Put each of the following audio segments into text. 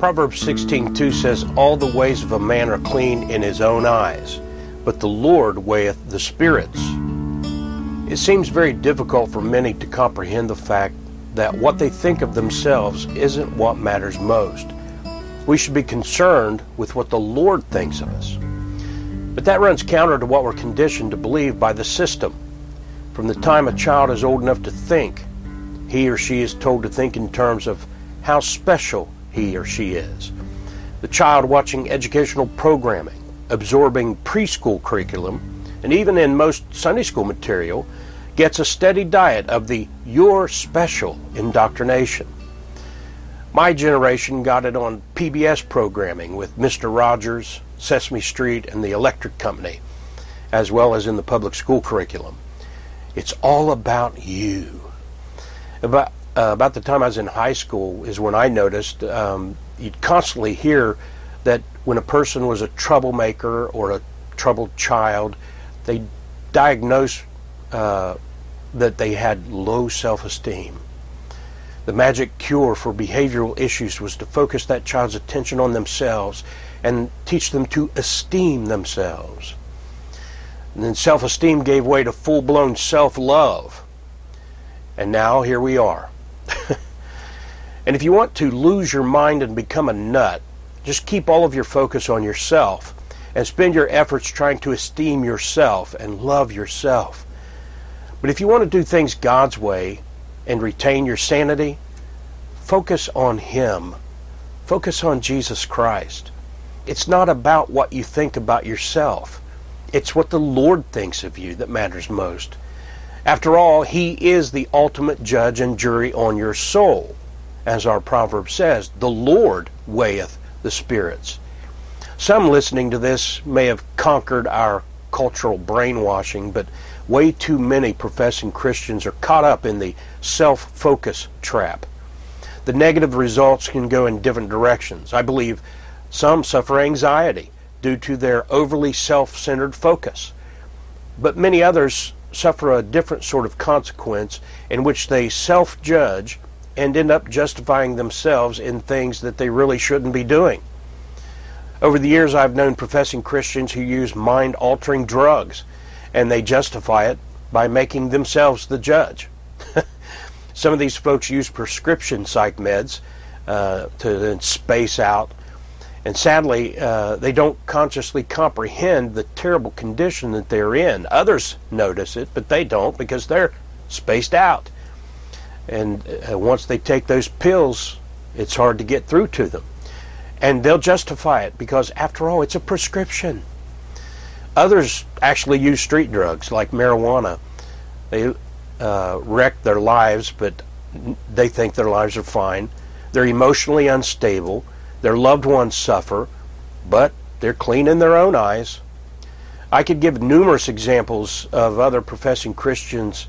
Proverbs 16:2 says, "All the ways of a man are clean in his own eyes, but the Lord weigheth the spirits." It seems very difficult for many to comprehend the fact that what they think of themselves isn't what matters most. We should be concerned with what the Lord thinks of us. But that runs counter to what we're conditioned to believe by the system. From the time a child is old enough to think, he or she is told to think in terms of how special he or she is. The child watching educational programming, absorbing preschool curriculum, and even in most Sunday school material, gets a steady diet of the you're special indoctrination. My generation got it on PBS programming with Mr. Rogers, Sesame Street, and the Electric Company, as well as in the public school curriculum. It's all about you. About uh, about the time I was in high school is when I noticed um, you'd constantly hear that when a person was a troublemaker or a troubled child, they diagnosed uh, that they had low self-esteem. The magic cure for behavioral issues was to focus that child's attention on themselves and teach them to esteem themselves. And then self esteem gave way to full blown self love. And now here we are. And if you want to lose your mind and become a nut, just keep all of your focus on yourself and spend your efforts trying to esteem yourself and love yourself. But if you want to do things God's way and retain your sanity, focus on Him. Focus on Jesus Christ. It's not about what you think about yourself. It's what the Lord thinks of you that matters most. After all, He is the ultimate judge and jury on your soul. As our proverb says, the Lord weigheth the spirits. Some listening to this may have conquered our cultural brainwashing, but way too many professing Christians are caught up in the self focus trap. The negative results can go in different directions. I believe some suffer anxiety due to their overly self centered focus, but many others suffer a different sort of consequence in which they self judge and end up justifying themselves in things that they really shouldn't be doing. Over the years, I've known professing Christians who use mind altering drugs, and they justify it by making themselves the judge. Some of these folks use prescription psych meds uh, to then space out and sadly, uh, they don't consciously comprehend the terrible condition that they're in. Others notice it, but they don't because they're spaced out. And uh, once they take those pills, it's hard to get through to them. And they'll justify it because, after all, it's a prescription. Others actually use street drugs like marijuana. They uh, wreck their lives, but they think their lives are fine. They're emotionally unstable their loved ones suffer, but they're clean in their own eyes. I could give numerous examples of other professing Christians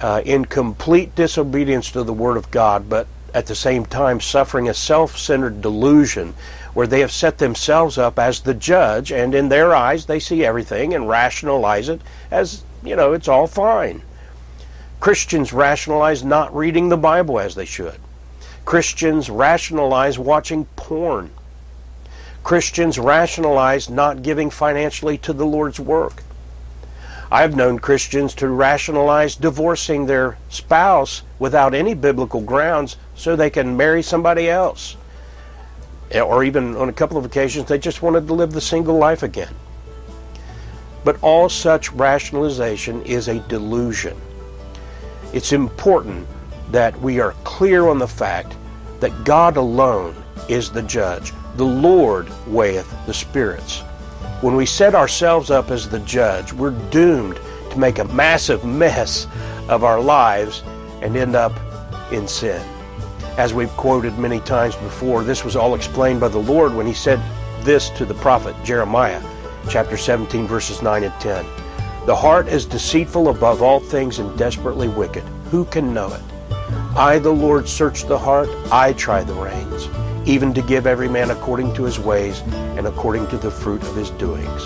uh, in complete disobedience to the Word of God, but at the same time suffering a self centered delusion where they have set themselves up as the judge, and in their eyes they see everything and rationalize it as, you know, it's all fine. Christians rationalize not reading the Bible as they should. Christians rationalize watching porn. Christians rationalize not giving financially to the Lord's work. I've known Christians to rationalize divorcing their spouse without any biblical grounds so they can marry somebody else. Or even on a couple of occasions, they just wanted to live the single life again. But all such rationalization is a delusion. It's important that we are clear on the fact that God alone is the judge. The Lord weigheth the spirits. When we set ourselves up as the judge, we're doomed to make a massive mess of our lives and end up in sin. As we've quoted many times before, this was all explained by the Lord when he said this to the prophet Jeremiah, chapter 17, verses 9 and 10. The heart is deceitful above all things and desperately wicked. Who can know it? I, the Lord, search the heart, I try the reins, even to give every man according to his ways and according to the fruit of his doings.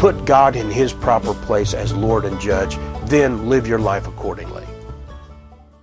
Put God in his proper place as Lord and Judge, then live your life accordingly.